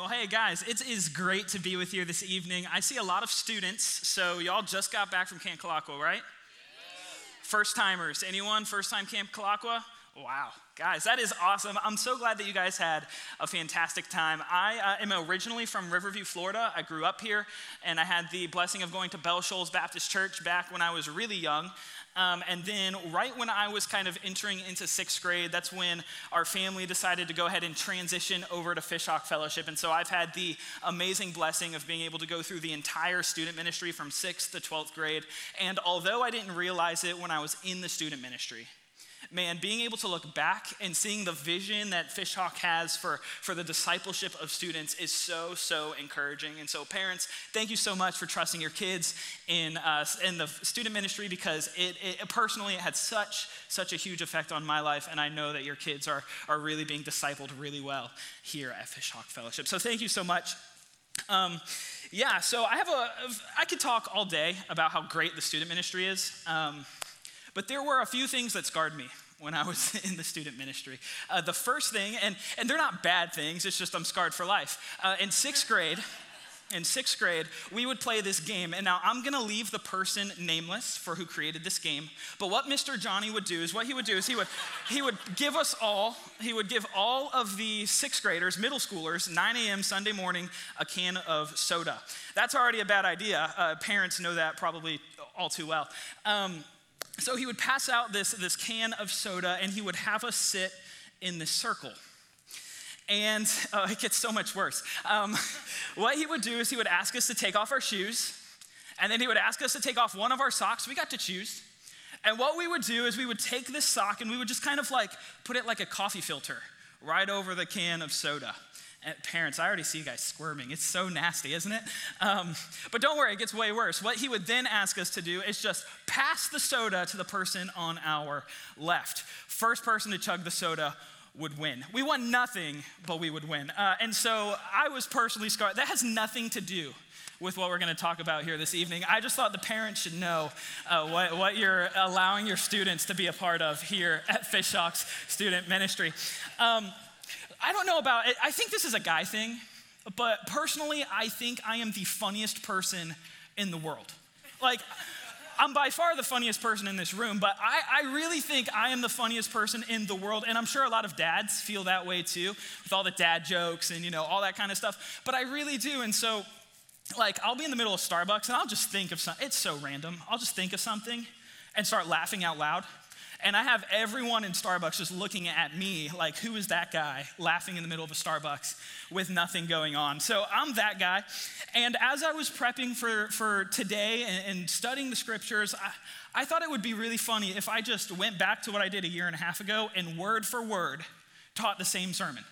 Well, hey guys, it is great to be with you this evening. I see a lot of students, so y'all just got back from Camp Kulaqua, right? First timers. Anyone first time Camp Kulaqua? Wow, guys, that is awesome. I'm so glad that you guys had a fantastic time. I uh, am originally from Riverview, Florida. I grew up here, and I had the blessing of going to Bell Shoals Baptist Church back when I was really young. Um, and then, right when I was kind of entering into sixth grade, that's when our family decided to go ahead and transition over to Fishhawk Fellowship. And so I've had the amazing blessing of being able to go through the entire student ministry from sixth to 12th grade. And although I didn't realize it when I was in the student ministry, man, being able to look back and seeing the vision that Fishhawk has for, for the discipleship of students is so, so encouraging. And so, parents, thank you so much for trusting your kids in, uh, in the student ministry because it, it personally it had such, such a huge effect on my life. And I know that your kids are, are really being discipled really well here at Fishhawk Fellowship. So, thank you so much. Um, yeah, so I have a, I could talk all day about how great the student ministry is. Um, but there were a few things that scarred me when I was in the student ministry. Uh, the first thing, and, and they're not bad things, it's just I'm scarred for life. Uh, in sixth grade, in sixth grade, we would play this game. And now I'm gonna leave the person nameless for who created this game. But what Mr. Johnny would do is what he would do is he would he would give us all, he would give all of the sixth graders, middle schoolers, 9 a.m. Sunday morning, a can of soda. That's already a bad idea. Uh, parents know that probably all too well. Um, so he would pass out this, this can of soda and he would have us sit in this circle. And uh, it gets so much worse. Um, what he would do is he would ask us to take off our shoes, and then he would ask us to take off one of our socks. We got to choose. And what we would do is we would take this sock and we would just kind of like put it like a coffee filter right over the can of soda. Parents, I already see you guys squirming. It's so nasty, isn't it? Um, but don't worry, it gets way worse. What he would then ask us to do is just pass the soda to the person on our left. First person to chug the soda would win. We won nothing, but we would win. Uh, and so I was personally scarred. That has nothing to do with what we're going to talk about here this evening. I just thought the parents should know uh, what, what you're allowing your students to be a part of here at Fishhawk's student ministry. Um, I don't know about it. I think this is a guy thing, but personally, I think I am the funniest person in the world. Like, I'm by far the funniest person in this room, but I, I, really think I am the funniest person in the world. And I'm sure a lot of dads feel that way too, with all the dad jokes and, you know, all that kind of stuff. But I really do. And so, like, I'll be in the middle of Starbucks and I'll just think of something. It's so random. I'll just think of something and start laughing out loud. And I have everyone in Starbucks just looking at me like, who is that guy laughing in the middle of a Starbucks with nothing going on? So I'm that guy. And as I was prepping for, for today and, and studying the scriptures, I, I thought it would be really funny if I just went back to what I did a year and a half ago and word for word taught the same sermon.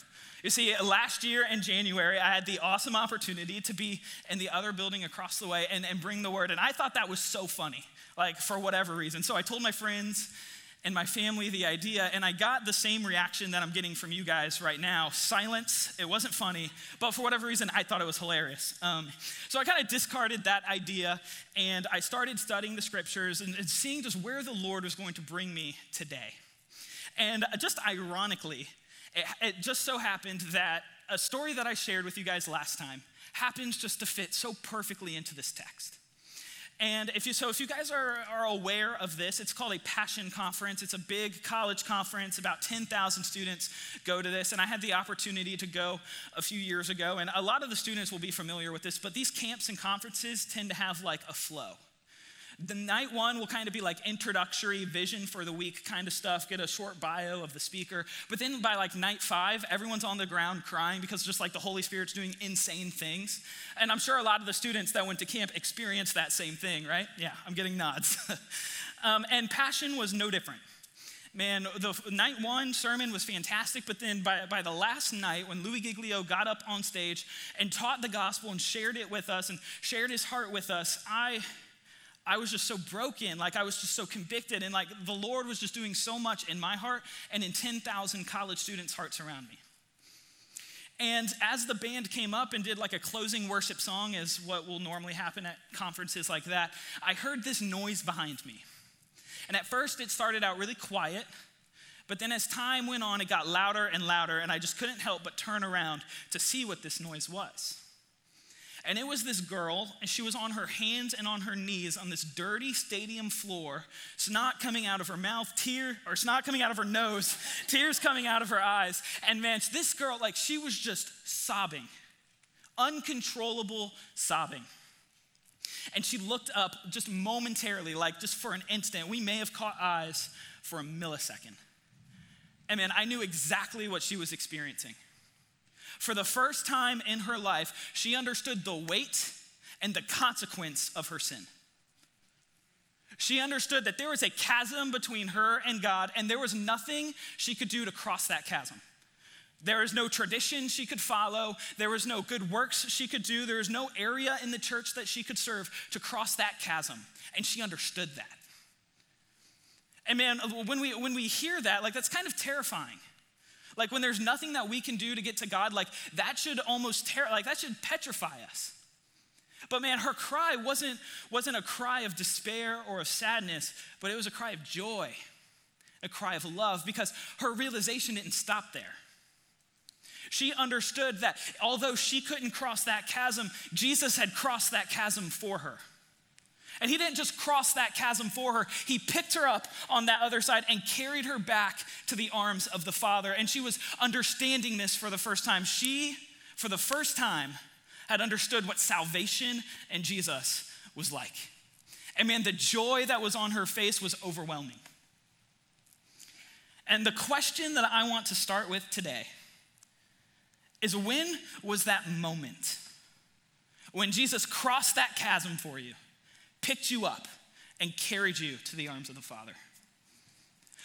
You see, last year in January, I had the awesome opportunity to be in the other building across the way and, and bring the word. And I thought that was so funny, like for whatever reason. So I told my friends and my family the idea, and I got the same reaction that I'm getting from you guys right now silence. It wasn't funny, but for whatever reason, I thought it was hilarious. Um, so I kind of discarded that idea, and I started studying the scriptures and, and seeing just where the Lord was going to bring me today. And just ironically, it, it just so happened that a story that I shared with you guys last time happens just to fit so perfectly into this text. And if you, so if you guys are, are aware of this, it's called a Passion Conference. It's a big college conference. About 10,000 students go to this. And I had the opportunity to go a few years ago. And a lot of the students will be familiar with this, but these camps and conferences tend to have like a flow. The night one will kind of be like introductory vision for the week kind of stuff, get a short bio of the speaker. But then by like night five, everyone's on the ground crying because just like the Holy Spirit's doing insane things. And I'm sure a lot of the students that went to camp experienced that same thing, right? Yeah, I'm getting nods. um, and Passion was no different. Man, the night one sermon was fantastic, but then by, by the last night, when Louis Giglio got up on stage and taught the gospel and shared it with us and shared his heart with us, I I was just so broken. Like I was just so convicted. And like the Lord was just doing so much in my heart and in 10,000 college students' hearts around me. And as the band came up and did like a closing worship song, as what will normally happen at conferences like that, I heard this noise behind me. And at first it started out really quiet, But then as time went on, it got louder and louder, and I just couldn't help but turn around to see what this noise was. And it was this girl, and she was on her hands and on her knees on this dirty stadium floor, snot coming out of her mouth, tear, or snot coming out of her nose, tears coming out of her eyes. And man, this girl, like, she was just sobbing, uncontrollable sobbing. And she looked up just momentarily, like just for an instant. We may have caught eyes for a millisecond. And man, I knew exactly what she was experiencing. For the first time in her life, she understood the weight and the consequence of her sin. She understood that there was a chasm between her and God, and there was nothing she could do to cross that chasm. There is no tradition she could follow. There was no good works she could do. There is no area in the church that she could serve to cross that chasm. And she understood that. And man, when we, when we hear that, like that's kind of terrifying. Like when there's nothing that we can do to get to God, like that should almost ter- like that should petrify us. But man, her cry wasn't, wasn't a cry of despair or of sadness, but it was a cry of joy, a cry of love, because her realization didn't stop there. She understood that although she couldn't cross that chasm, Jesus had crossed that chasm for her. And he didn't just cross that chasm for her, he picked her up on that other side and carried her back to the arms of the Father. And she was understanding this for the first time. She, for the first time, had understood what salvation and Jesus was like. And man, the joy that was on her face was overwhelming. And the question that I want to start with today is when was that moment when Jesus crossed that chasm for you? Picked you up and carried you to the arms of the Father?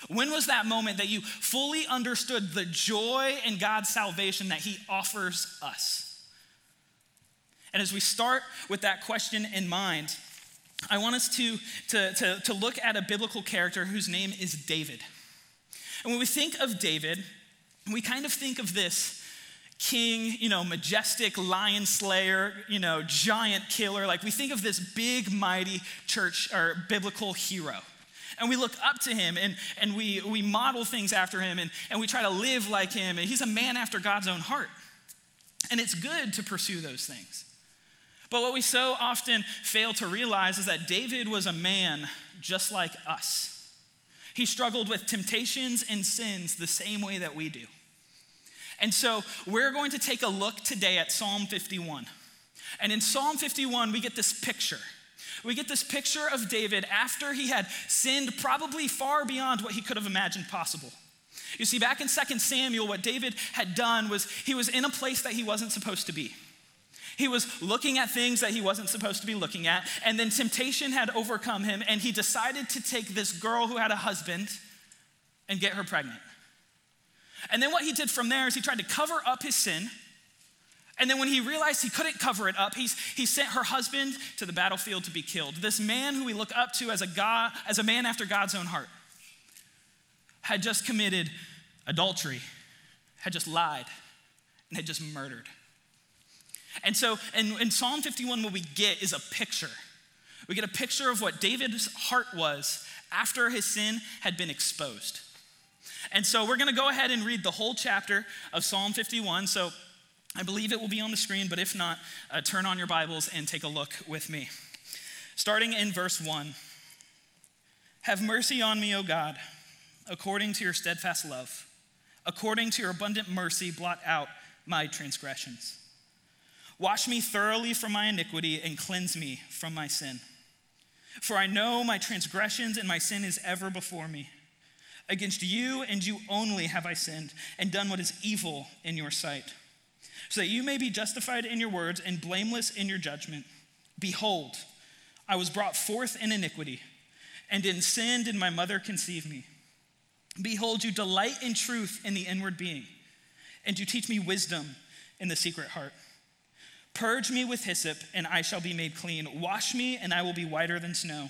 When was that moment that you fully understood the joy in God's salvation that He offers us? And as we start with that question in mind, I want us to, to, to, to look at a biblical character whose name is David. And when we think of David, we kind of think of this king, you know, majestic lion slayer, you know, giant killer. Like we think of this big, mighty church or biblical hero. And we look up to him and, and we, we model things after him and, and we try to live like him. And he's a man after God's own heart. And it's good to pursue those things. But what we so often fail to realize is that David was a man just like us. He struggled with temptations and sins the same way that we do. And so we're going to take a look today at Psalm 51. And in Psalm 51, we get this picture. We get this picture of David after he had sinned probably far beyond what he could have imagined possible. You see, back in 2 Samuel, what David had done was he was in a place that he wasn't supposed to be. He was looking at things that he wasn't supposed to be looking at, and then temptation had overcome him, and he decided to take this girl who had a husband and get her pregnant. And then what he did from there is he tried to cover up his sin. And then when he realized he couldn't cover it up, he's, he sent her husband to the battlefield to be killed. This man who we look up to as a, God, as a man after God's own heart had just committed adultery, had just lied, and had just murdered. And so in, in Psalm 51, what we get is a picture. We get a picture of what David's heart was after his sin had been exposed. And so we're going to go ahead and read the whole chapter of Psalm 51. So I believe it will be on the screen, but if not, uh, turn on your Bibles and take a look with me. Starting in verse 1 Have mercy on me, O God, according to your steadfast love. According to your abundant mercy, blot out my transgressions. Wash me thoroughly from my iniquity and cleanse me from my sin. For I know my transgressions and my sin is ever before me. Against you and you only have I sinned and done what is evil in your sight, so that you may be justified in your words and blameless in your judgment. Behold, I was brought forth in iniquity, and in sin did my mother conceive me. Behold, you delight in truth in the inward being, and you teach me wisdom in the secret heart. Purge me with hyssop, and I shall be made clean. Wash me, and I will be whiter than snow.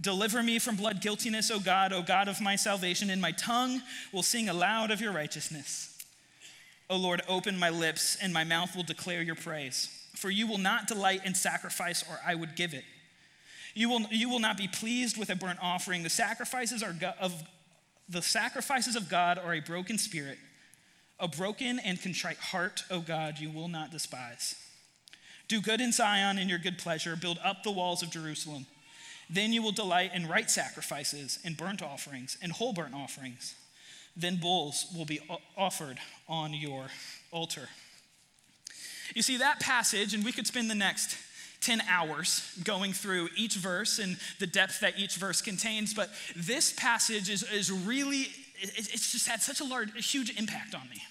Deliver me from blood guiltiness, O God, O God of my salvation, and my tongue will sing aloud of your righteousness. O Lord, open my lips, and my mouth will declare your praise. For you will not delight in sacrifice, or I would give it. You will, you will not be pleased with a burnt offering. The sacrifices are of the sacrifices of God are a broken spirit, a broken and contrite heart, O God, you will not despise. Do good in Zion in your good pleasure, build up the walls of Jerusalem. Then you will delight in right sacrifices, and burnt offerings, and whole burnt offerings. Then bulls will be offered on your altar. You see, that passage, and we could spend the next 10 hours going through each verse and the depth that each verse contains, but this passage is, is really, it's just had such a large, a huge impact on me.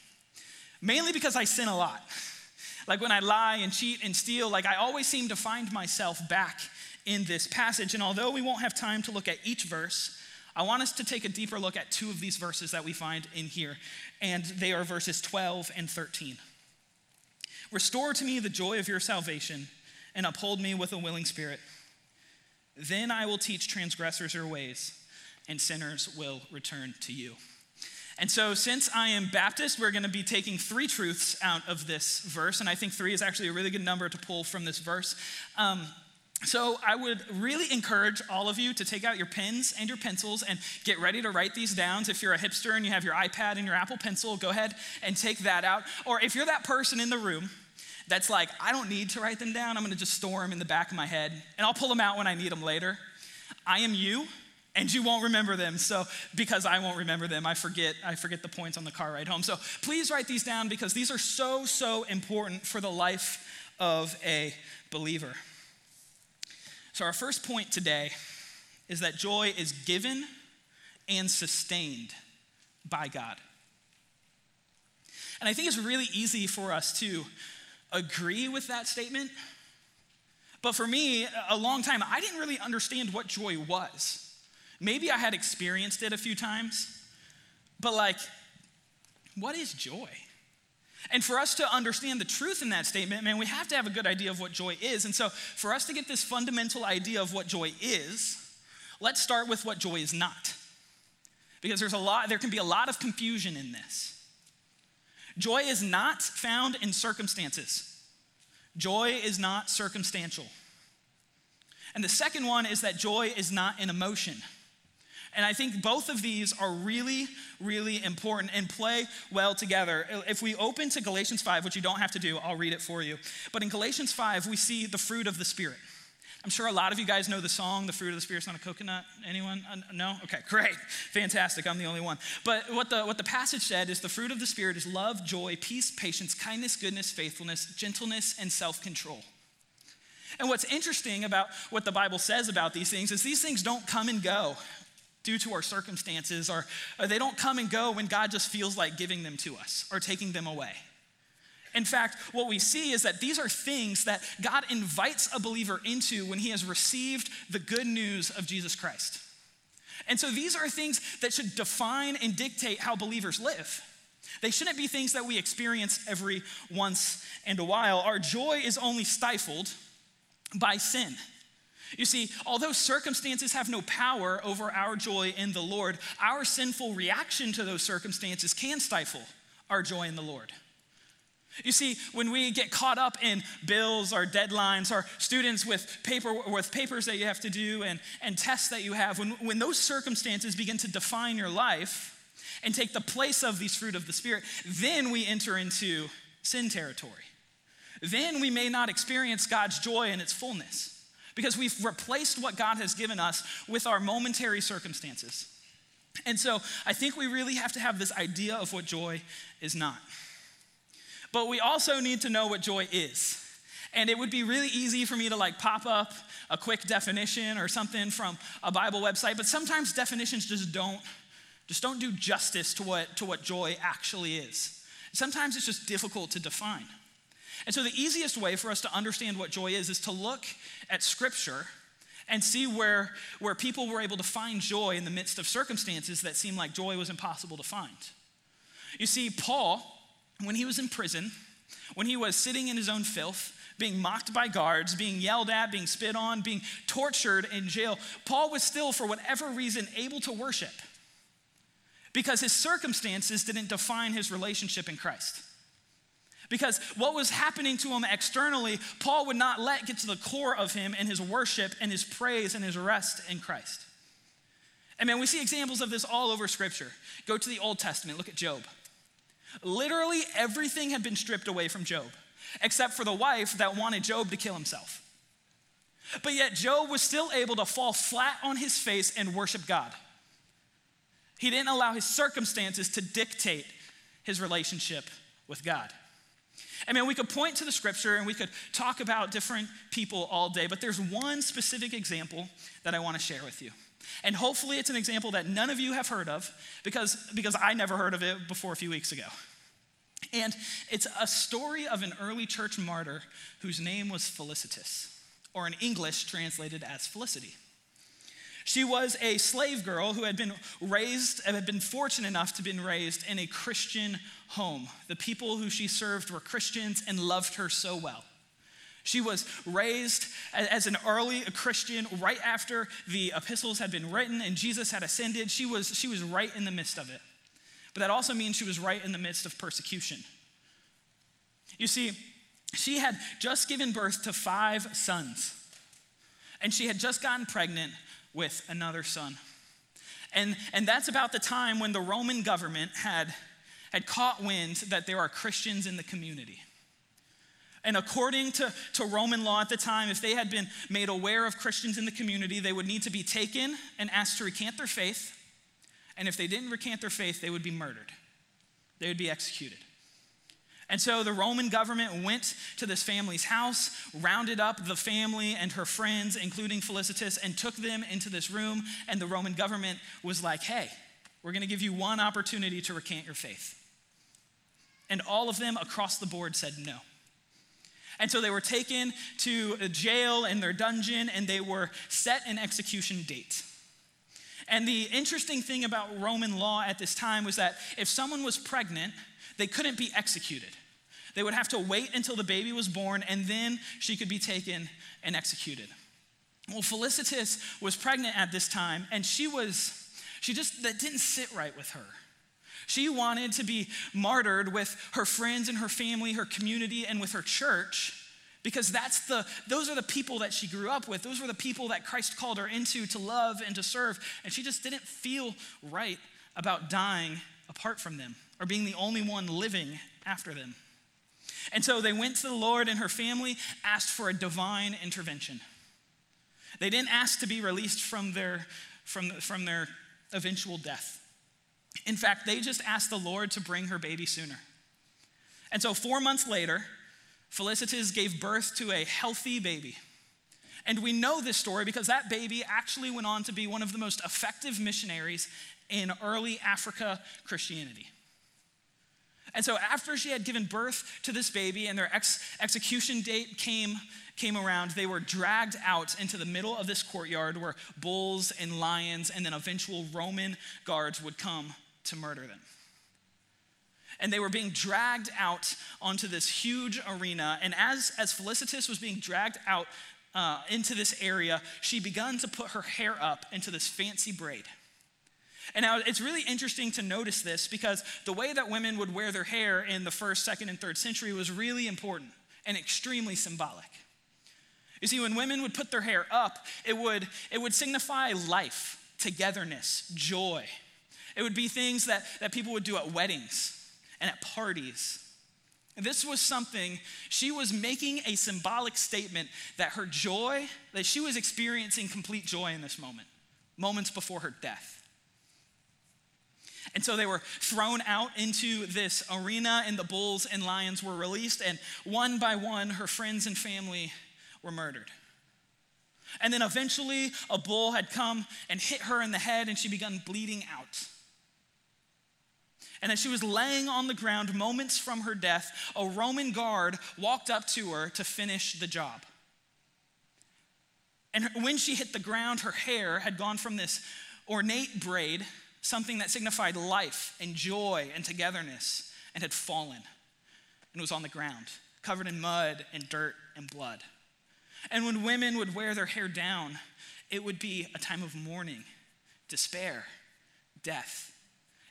Mainly because I sin a lot. Like when I lie and cheat and steal, like I always seem to find myself back in this passage. And although we won't have time to look at each verse, I want us to take a deeper look at two of these verses that we find in here. And they are verses 12 and 13. Restore to me the joy of your salvation and uphold me with a willing spirit. Then I will teach transgressors your ways, and sinners will return to you. And so, since I am Baptist, we're going to be taking three truths out of this verse, and I think three is actually a really good number to pull from this verse. Um, so, I would really encourage all of you to take out your pens and your pencils and get ready to write these down. If you're a hipster and you have your iPad and your Apple Pencil, go ahead and take that out. Or if you're that person in the room that's like, I don't need to write them down. I'm going to just store them in the back of my head, and I'll pull them out when I need them later. I am you, and you won't remember them. So, because I won't remember them, I forget. I forget the points on the car ride home. So, please write these down because these are so, so important for the life of a believer. So, our first point today is that joy is given and sustained by God. And I think it's really easy for us to agree with that statement. But for me, a long time, I didn't really understand what joy was. Maybe I had experienced it a few times, but like, what is joy? And for us to understand the truth in that statement, man, we have to have a good idea of what joy is. And so, for us to get this fundamental idea of what joy is, let's start with what joy is not. Because there's a lot, there can be a lot of confusion in this. Joy is not found in circumstances, joy is not circumstantial. And the second one is that joy is not an emotion. And I think both of these are really, really important and play well together. If we open to Galatians 5, which you don't have to do, I'll read it for you. But in Galatians 5, we see the fruit of the Spirit. I'm sure a lot of you guys know the song, The Fruit of the Spirit's Not a Coconut. Anyone? Uh, no? Okay, great. Fantastic. I'm the only one. But what the, what the passage said is the fruit of the Spirit is love, joy, peace, patience, kindness, goodness, faithfulness, gentleness, and self control. And what's interesting about what the Bible says about these things is these things don't come and go due to our circumstances, or, or they don't come and go when God just feels like giving them to us or taking them away. In fact, what we see is that these are things that God invites a believer into when he has received the good news of Jesus Christ. And so these are things that should define and dictate how believers live. They shouldn't be things that we experience every once and a while. Our joy is only stifled by sin. You see, although circumstances have no power over our joy in the Lord, our sinful reaction to those circumstances can stifle our joy in the Lord. You see, when we get caught up in bills or deadlines or students with, paper, with papers that you have to do and, and tests that you have, when, when those circumstances begin to define your life and take the place of these fruit of the Spirit, then we enter into sin territory. Then we may not experience God's joy in its fullness because we've replaced what God has given us with our momentary circumstances. And so I think we really have to have this idea of what joy is not. But we also need to know what joy is. And it would be really easy for me to like pop up a quick definition or something from a Bible website, but sometimes definitions just don't just don't do justice to what to what joy actually is. Sometimes it's just difficult to define. And so the easiest way for us to understand what joy is is to look at scripture and see where, where people were able to find joy in the midst of circumstances that seemed like joy was impossible to find. You see, Paul, when he was in prison, when he was sitting in his own filth, being mocked by guards, being yelled at, being spit on, being tortured in jail, Paul was still, for whatever reason, able to worship because his circumstances didn't define his relationship in Christ. Because what was happening to him externally, Paul would not let get to the core of him in his worship and his praise and his rest in Christ. And man, we see examples of this all over Scripture. Go to the Old Testament, look at Job. Literally everything had been stripped away from Job, except for the wife that wanted Job to kill himself. But yet, Job was still able to fall flat on his face and worship God. He didn't allow his circumstances to dictate his relationship with God. I mean, we could point to the scripture and we could talk about different people all day, but there's one specific example that I want to share with you. And hopefully, it's an example that none of you have heard of because, because I never heard of it before a few weeks ago. And it's a story of an early church martyr whose name was Felicitas, or in English, translated as Felicity. She was a slave girl who had been raised, had been fortunate enough to been raised in a Christian home. The people who she served were Christians and loved her so well. She was raised as an early Christian right after the epistles had been written and Jesus had ascended. She was, she was right in the midst of it. But that also means she was right in the midst of persecution. You see, she had just given birth to five sons, and she had just gotten pregnant with another son. And, and that's about the time when the Roman government had, had caught wind that there are Christians in the community. And according to, to Roman law at the time, if they had been made aware of Christians in the community, they would need to be taken and asked to recant their faith. And if they didn't recant their faith, they would be murdered, they would be executed. And so the Roman government went to this family's house, rounded up the family and her friends, including Felicitas, and took them into this room. And the Roman government was like, hey, we're going to give you one opportunity to recant your faith. And all of them across the board said no. And so they were taken to a jail in their dungeon and they were set an execution date. And the interesting thing about Roman law at this time was that if someone was pregnant, they couldn't be executed. They would have to wait until the baby was born and then she could be taken and executed. Well, Felicitas was pregnant at this time and she was, she just, that didn't sit right with her. She wanted to be martyred with her friends and her family, her community, and with her church because that's the those are the people that she grew up with those were the people that christ called her into to love and to serve and she just didn't feel right about dying apart from them or being the only one living after them. And so they went to the Lord and her family, asked for a divine intervention. They didn't ask to be released from their, from, from their eventual death. In fact, they just asked the Lord to bring her baby sooner. And so, four months later, Felicitas gave birth to a healthy baby. And we know this story because that baby actually went on to be one of the most effective missionaries in early Africa Christianity. And so, after she had given birth to this baby and their ex- execution date came, came around, they were dragged out into the middle of this courtyard where bulls and lions and then eventual Roman guards would come to murder them. And they were being dragged out onto this huge arena. And as, as Felicitas was being dragged out uh, into this area, she began to put her hair up into this fancy braid. And now it's really interesting to notice this because the way that women would wear their hair in the first, second, and third century was really important and extremely symbolic. You see, when women would put their hair up, it would, it would signify life, togetherness, joy. It would be things that, that people would do at weddings and at parties. This was something, she was making a symbolic statement that her joy, that she was experiencing complete joy in this moment, moments before her death. And so they were thrown out into this arena, and the bulls and lions were released, and one by one, her friends and family were murdered. And then eventually, a bull had come and hit her in the head, and she began bleeding out. And as she was laying on the ground moments from her death, a Roman guard walked up to her to finish the job. And when she hit the ground, her hair had gone from this ornate braid, something that signified life and joy and togetherness, and had fallen and was on the ground, covered in mud and dirt and blood. And when women would wear their hair down, it would be a time of mourning, despair, death.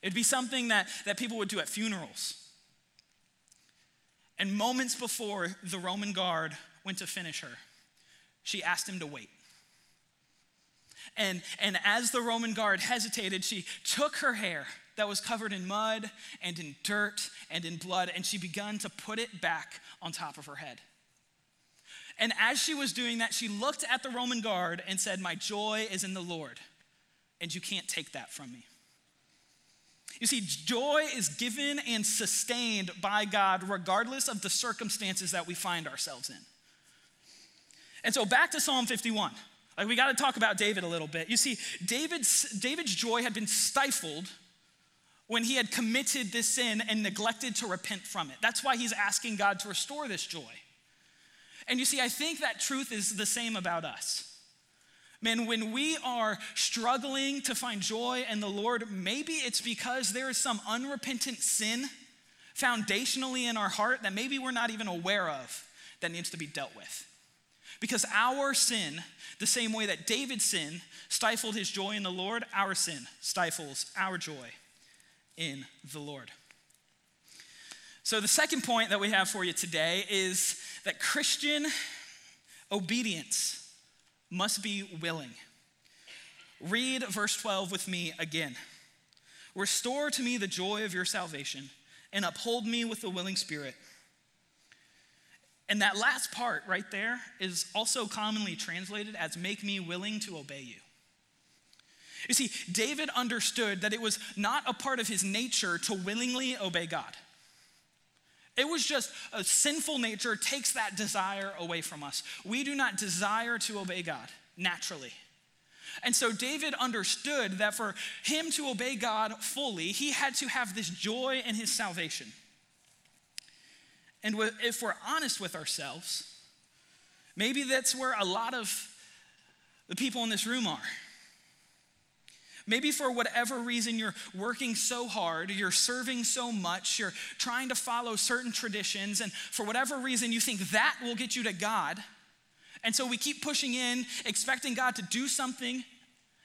It'd be something that, that people would do at funerals. And moments before the Roman guard went to finish her, she asked him to wait. And, and as the Roman guard hesitated, she took her hair that was covered in mud and in dirt and in blood, and she began to put it back on top of her head. And as she was doing that, she looked at the Roman guard and said, My joy is in the Lord, and you can't take that from me. You see, joy is given and sustained by God regardless of the circumstances that we find ourselves in. And so back to Psalm 51. Like we got to talk about David a little bit. You see, David's, David's joy had been stifled when he had committed this sin and neglected to repent from it. That's why he's asking God to restore this joy. And you see, I think that truth is the same about us. Man, when we are struggling to find joy in the Lord, maybe it's because there is some unrepentant sin foundationally in our heart that maybe we're not even aware of that needs to be dealt with. Because our sin, the same way that David's sin stifled his joy in the Lord, our sin stifles our joy in the Lord. So, the second point that we have for you today is that Christian obedience must be willing. Read verse 12 with me again. Restore to me the joy of your salvation and uphold me with a willing spirit. And that last part right there is also commonly translated as make me willing to obey you. You see, David understood that it was not a part of his nature to willingly obey God. It was just a sinful nature takes that desire away from us. We do not desire to obey God naturally. And so David understood that for him to obey God fully, he had to have this joy in his salvation. And if we're honest with ourselves, maybe that's where a lot of the people in this room are. Maybe for whatever reason you're working so hard, you're serving so much, you're trying to follow certain traditions, and for whatever reason you think that will get you to God. And so we keep pushing in, expecting God to do something,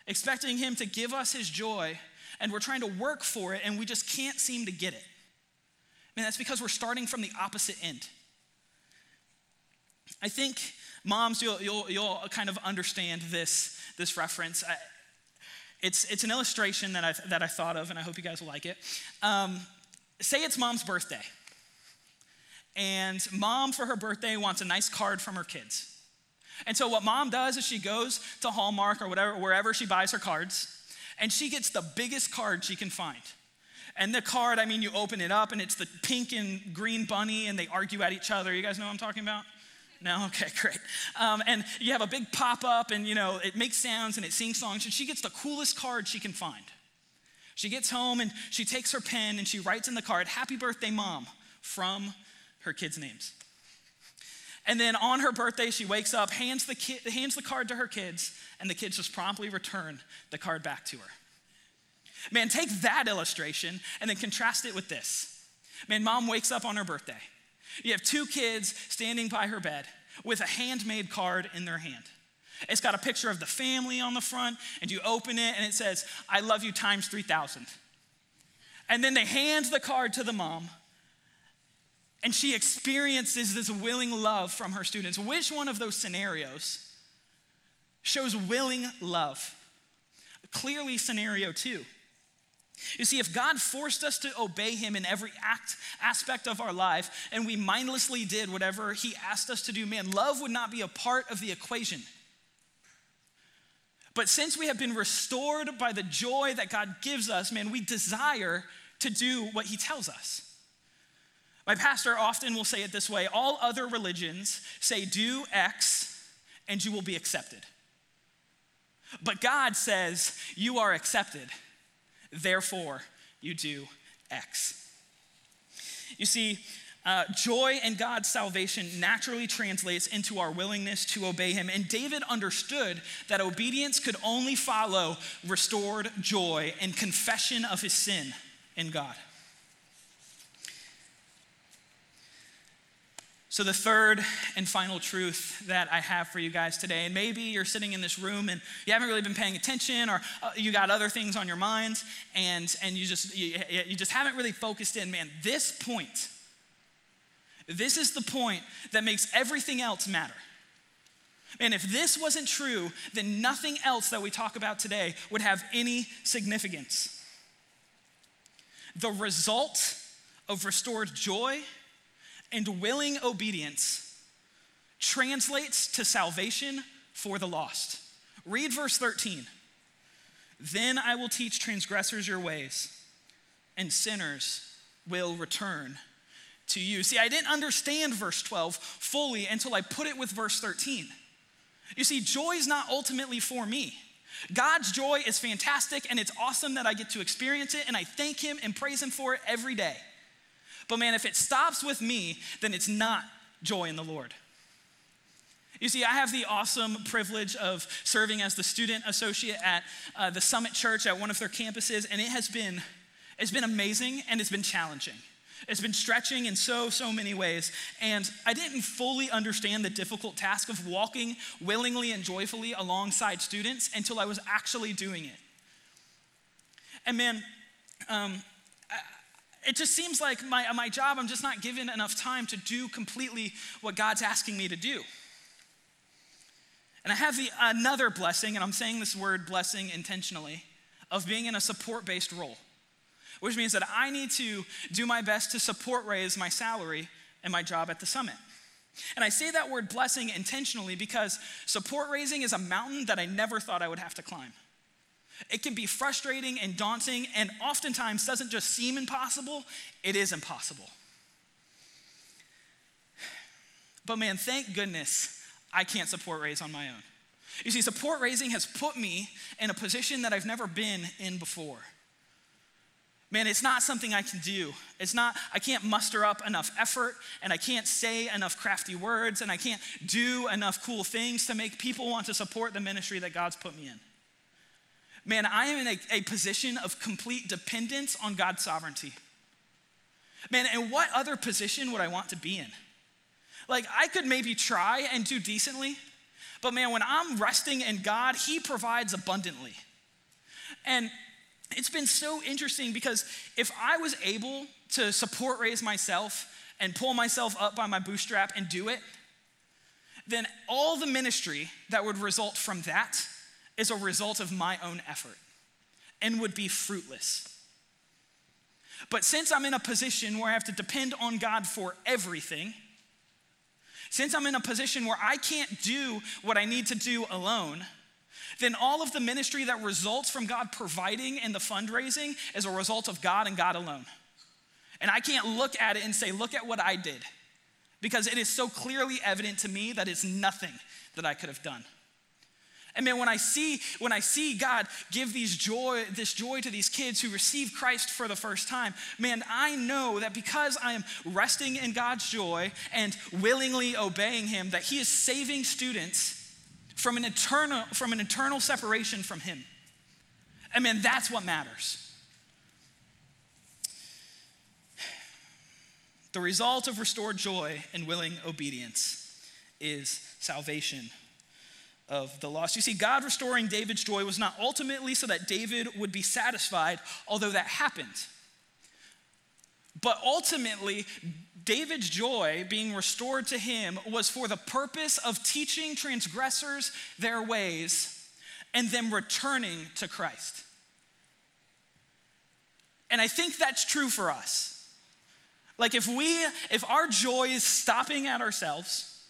expecting Him to give us His joy, and we're trying to work for it, and we just can't seem to get it. I mean, that's because we're starting from the opposite end. I think moms, you'll, you'll, you'll kind of understand this, this reference. I, it's, it's an illustration that I, that I thought of, and I hope you guys will like it. Um, say it's mom's birthday, and mom, for her birthday, wants a nice card from her kids. And so, what mom does is she goes to Hallmark or whatever, wherever she buys her cards, and she gets the biggest card she can find. And the card, I mean, you open it up, and it's the pink and green bunny, and they argue at each other. You guys know what I'm talking about? No? Okay, great. Um, and you have a big pop up, and you know, it makes sounds and it sings songs, and she gets the coolest card she can find. She gets home and she takes her pen and she writes in the card, Happy birthday, mom, from her kids' names. And then on her birthday, she wakes up, hands the, ki- hands the card to her kids, and the kids just promptly return the card back to her. Man, take that illustration and then contrast it with this. Man, mom wakes up on her birthday. You have two kids standing by her bed with a handmade card in their hand. It's got a picture of the family on the front, and you open it and it says, I love you times 3,000. And then they hand the card to the mom, and she experiences this willing love from her students. Which one of those scenarios shows willing love? Clearly, scenario two. You see, if God forced us to obey Him in every act, aspect of our life, and we mindlessly did whatever He asked us to do, man, love would not be a part of the equation. But since we have been restored by the joy that God gives us, man, we desire to do what He tells us. My pastor often will say it this way all other religions say, do X and you will be accepted. But God says, you are accepted Therefore, you do X. You see, Uh, joy in God's salvation naturally translates into our willingness to obey Him. And David understood that obedience could only follow restored joy and confession of his sin in God. So, the third and final truth that I have for you guys today, and maybe you're sitting in this room and you haven't really been paying attention, or uh, you got other things on your minds, and, and you, just, you, you just haven't really focused in. Man, this point, this is the point that makes everything else matter. And if this wasn't true, then nothing else that we talk about today would have any significance. The result of restored joy and willing obedience translates to salvation for the lost. Read verse 13. Then I will teach transgressors your ways, and sinners will return to you. See, I didn't understand verse 12 fully until I put it with verse 13. You see, joy is not ultimately for me. God's joy is fantastic and it's awesome that I get to experience it, and I thank Him and praise Him for it every day. But man, if it stops with me, then it's not joy in the Lord. You see, I have the awesome privilege of serving as the student associate at uh, the Summit Church at one of their campuses, and it has been, it's been amazing and it's been challenging. It's been stretching in so, so many ways. And I didn't fully understand the difficult task of walking willingly and joyfully alongside students until I was actually doing it. And man, um, it just seems like my, my job, I'm just not given enough time to do completely what God's asking me to do. And I have the, another blessing, and I'm saying this word blessing intentionally, of being in a support based role, which means that I need to do my best to support raise my salary and my job at the summit. And I say that word blessing intentionally because support raising is a mountain that I never thought I would have to climb. It can be frustrating and daunting, and oftentimes doesn't just seem impossible, it is impossible. But man, thank goodness I can't support raise on my own. You see, support raising has put me in a position that I've never been in before. Man, it's not something I can do. It's not, I can't muster up enough effort and I can't say enough crafty words and I can't do enough cool things to make people want to support the ministry that God's put me in. Man, I am in a, a position of complete dependence on God's sovereignty. Man, and what other position would I want to be in? Like, I could maybe try and do decently, but man, when I'm resting in God, He provides abundantly. And it's been so interesting because if I was able to support raise myself and pull myself up by my bootstrap and do it, then all the ministry that would result from that is a result of my own effort and would be fruitless. But since I'm in a position where I have to depend on God for everything, since I'm in a position where I can't do what I need to do alone, then all of the ministry that results from God providing and the fundraising is a result of God and God alone. And I can't look at it and say, look at what I did, because it is so clearly evident to me that it's nothing that I could have done. And man, when I see when I see God give these joy, this joy to these kids who receive Christ for the first time, man, I know that because I am resting in God's joy and willingly obeying Him, that He is saving students from an eternal from an eternal separation from Him. And man, that's what matters. The result of restored joy and willing obedience is salvation of the lost. You see, God restoring David's joy was not ultimately so that David would be satisfied, although that happened. But ultimately, David's joy being restored to him was for the purpose of teaching transgressors their ways and them returning to Christ. And I think that's true for us. Like if we if our joy is stopping at ourselves,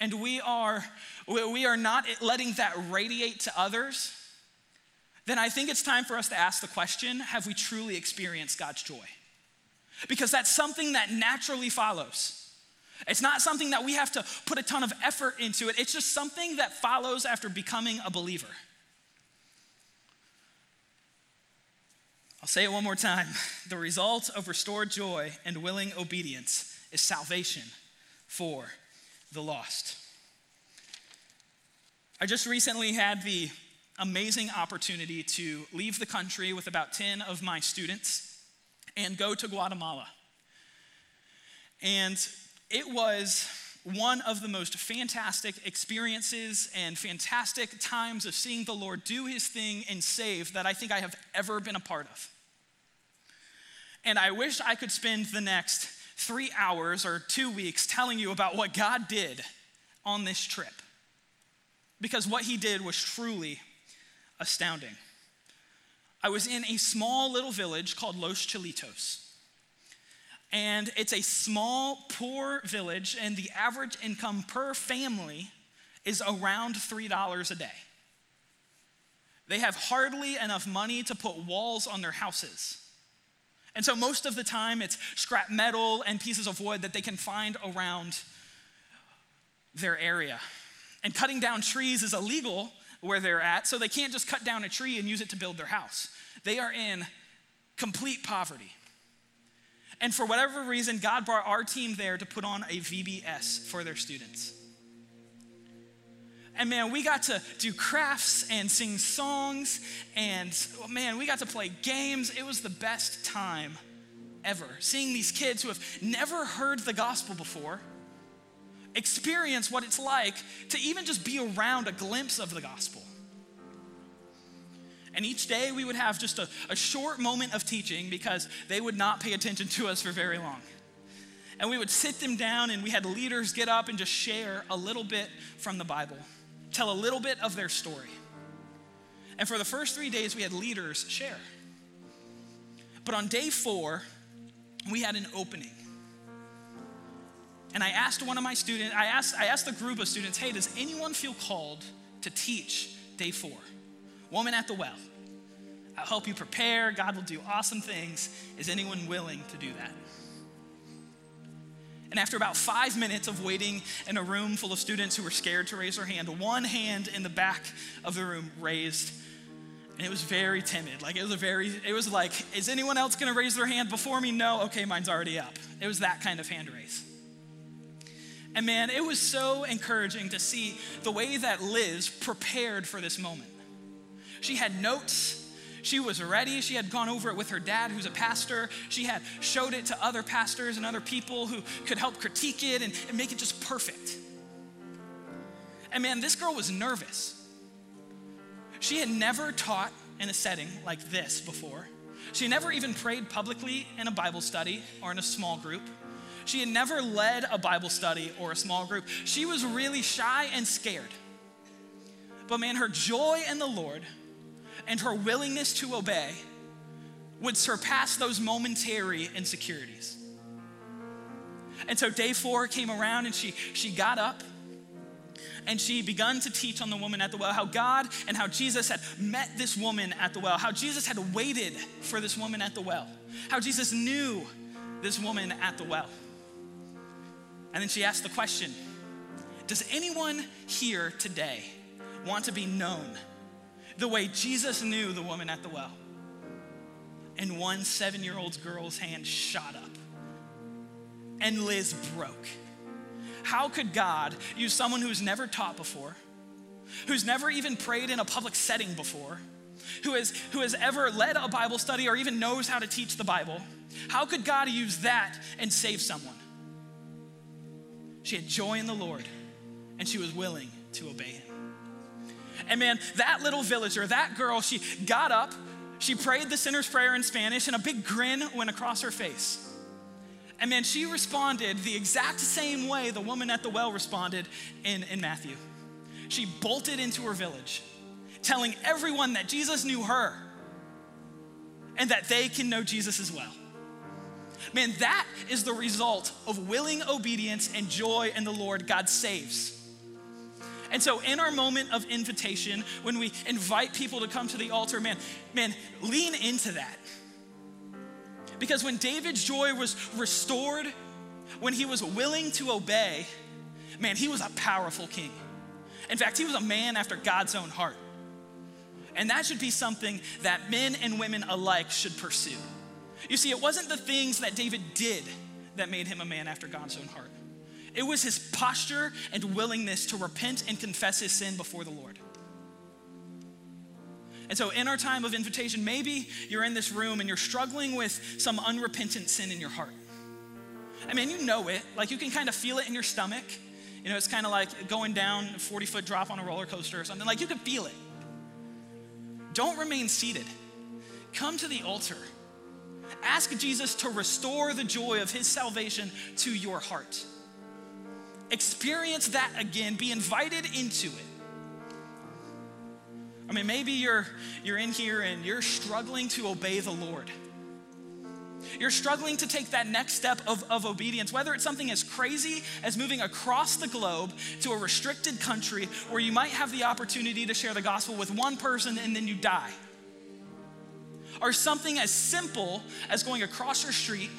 and we are, we are not letting that radiate to others, then I think it's time for us to ask the question have we truly experienced God's joy? Because that's something that naturally follows. It's not something that we have to put a ton of effort into it, it's just something that follows after becoming a believer. I'll say it one more time. The result of restored joy and willing obedience is salvation for the lost. I just recently had the amazing opportunity to leave the country with about 10 of my students and go to Guatemala. And it was one of the most fantastic experiences and fantastic times of seeing the Lord do his thing and save that I think I have ever been a part of. And I wish I could spend the next three hours or two weeks telling you about what God did on this trip. Because what he did was truly astounding. I was in a small little village called Los Chilitos. And it's a small, poor village, and the average income per family is around $3 a day. They have hardly enough money to put walls on their houses. And so, most of the time, it's scrap metal and pieces of wood that they can find around their area. And cutting down trees is illegal where they're at, so they can't just cut down a tree and use it to build their house. They are in complete poverty. And for whatever reason, God brought our team there to put on a VBS for their students. And man, we got to do crafts and sing songs, and man, we got to play games. It was the best time ever. Seeing these kids who have never heard the gospel before experience what it's like to even just be around a glimpse of the gospel. And each day we would have just a, a short moment of teaching because they would not pay attention to us for very long. And we would sit them down and we had leaders get up and just share a little bit from the Bible, tell a little bit of their story. And for the first three days, we had leaders share. But on day four, we had an opening. And I asked one of my students, I asked, I asked the group of students, hey, does anyone feel called to teach day four? Woman at the well. I'll help you prepare. God will do awesome things. Is anyone willing to do that? And after about five minutes of waiting in a room full of students who were scared to raise their hand, one hand in the back of the room raised. And it was very timid. Like it was a very, it was like, is anyone else gonna raise their hand before me? No, okay, mine's already up. It was that kind of hand raise. And man, it was so encouraging to see the way that Liz prepared for this moment. She had notes. She was ready. She had gone over it with her dad, who's a pastor. She had showed it to other pastors and other people who could help critique it and, and make it just perfect. And man, this girl was nervous. She had never taught in a setting like this before. She never even prayed publicly in a Bible study or in a small group. She had never led a Bible study or a small group. She was really shy and scared. But man, her joy in the Lord and her willingness to obey would surpass those momentary insecurities. And so day four came around and she, she got up and she begun to teach on the woman at the well how God and how Jesus had met this woman at the well, how Jesus had waited for this woman at the well, how Jesus knew this woman at the well. And then she asked the question Does anyone here today want to be known the way Jesus knew the woman at the well. And one seven year old girl's hand shot up, and Liz broke. How could God use someone who's never taught before, who's never even prayed in a public setting before, who has, who has ever led a Bible study or even knows how to teach the Bible? How could God use that and save someone? She had joy in the Lord, and she was willing to obey him. And man, that little villager, that girl, she got up, she prayed the sinner's prayer in Spanish, and a big grin went across her face. And man, she responded the exact same way the woman at the well responded in, in Matthew. She bolted into her village, telling everyone that Jesus knew her and that they can know Jesus as well. Man, that is the result of willing obedience and joy in the Lord God saves. And so, in our moment of invitation, when we invite people to come to the altar, man, man, lean into that. Because when David's joy was restored, when he was willing to obey, man, he was a powerful king. In fact, he was a man after God's own heart. And that should be something that men and women alike should pursue. You see, it wasn't the things that David did that made him a man after God's own heart. It was his posture and willingness to repent and confess his sin before the Lord. And so, in our time of invitation, maybe you're in this room and you're struggling with some unrepentant sin in your heart. I mean, you know it, like you can kind of feel it in your stomach. You know, it's kind of like going down a 40 foot drop on a roller coaster or something. Like you can feel it. Don't remain seated. Come to the altar. Ask Jesus to restore the joy of his salvation to your heart. Experience that again. Be invited into it. I mean, maybe you're, you're in here and you're struggling to obey the Lord. You're struggling to take that next step of, of obedience, whether it's something as crazy as moving across the globe to a restricted country where you might have the opportunity to share the gospel with one person and then you die. Or something as simple as going across your street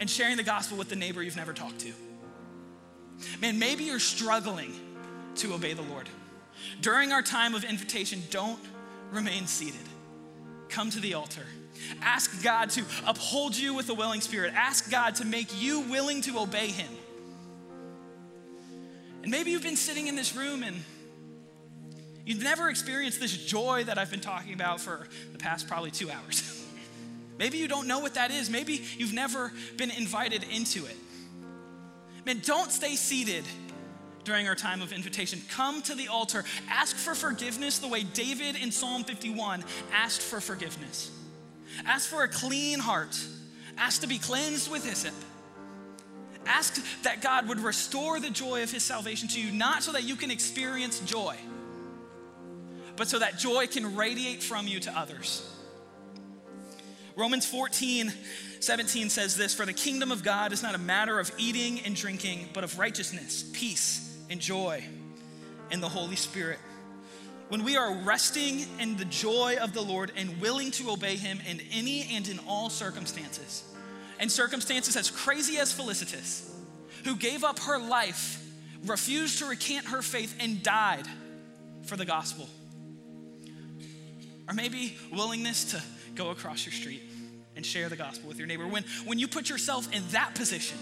and sharing the gospel with the neighbor you've never talked to. Man, maybe you're struggling to obey the Lord. During our time of invitation, don't remain seated. Come to the altar. Ask God to uphold you with a willing spirit. Ask God to make you willing to obey Him. And maybe you've been sitting in this room and you've never experienced this joy that I've been talking about for the past probably two hours. maybe you don't know what that is. Maybe you've never been invited into it. Man, don't stay seated during our time of invitation. Come to the altar, ask for forgiveness the way David in Psalm 51 asked for forgiveness. Ask for a clean heart, ask to be cleansed with hyssop. Ask that God would restore the joy of his salvation to you, not so that you can experience joy, but so that joy can radiate from you to others. Romans 14, 17 says this For the kingdom of God is not a matter of eating and drinking, but of righteousness, peace, and joy in the Holy Spirit. When we are resting in the joy of the Lord and willing to obey Him in any and in all circumstances, and circumstances as crazy as Felicitas, who gave up her life, refused to recant her faith, and died for the gospel. Or maybe willingness to go across your street and share the gospel with your neighbor. When, when you put yourself in that position,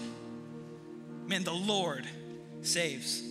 man, the Lord saves.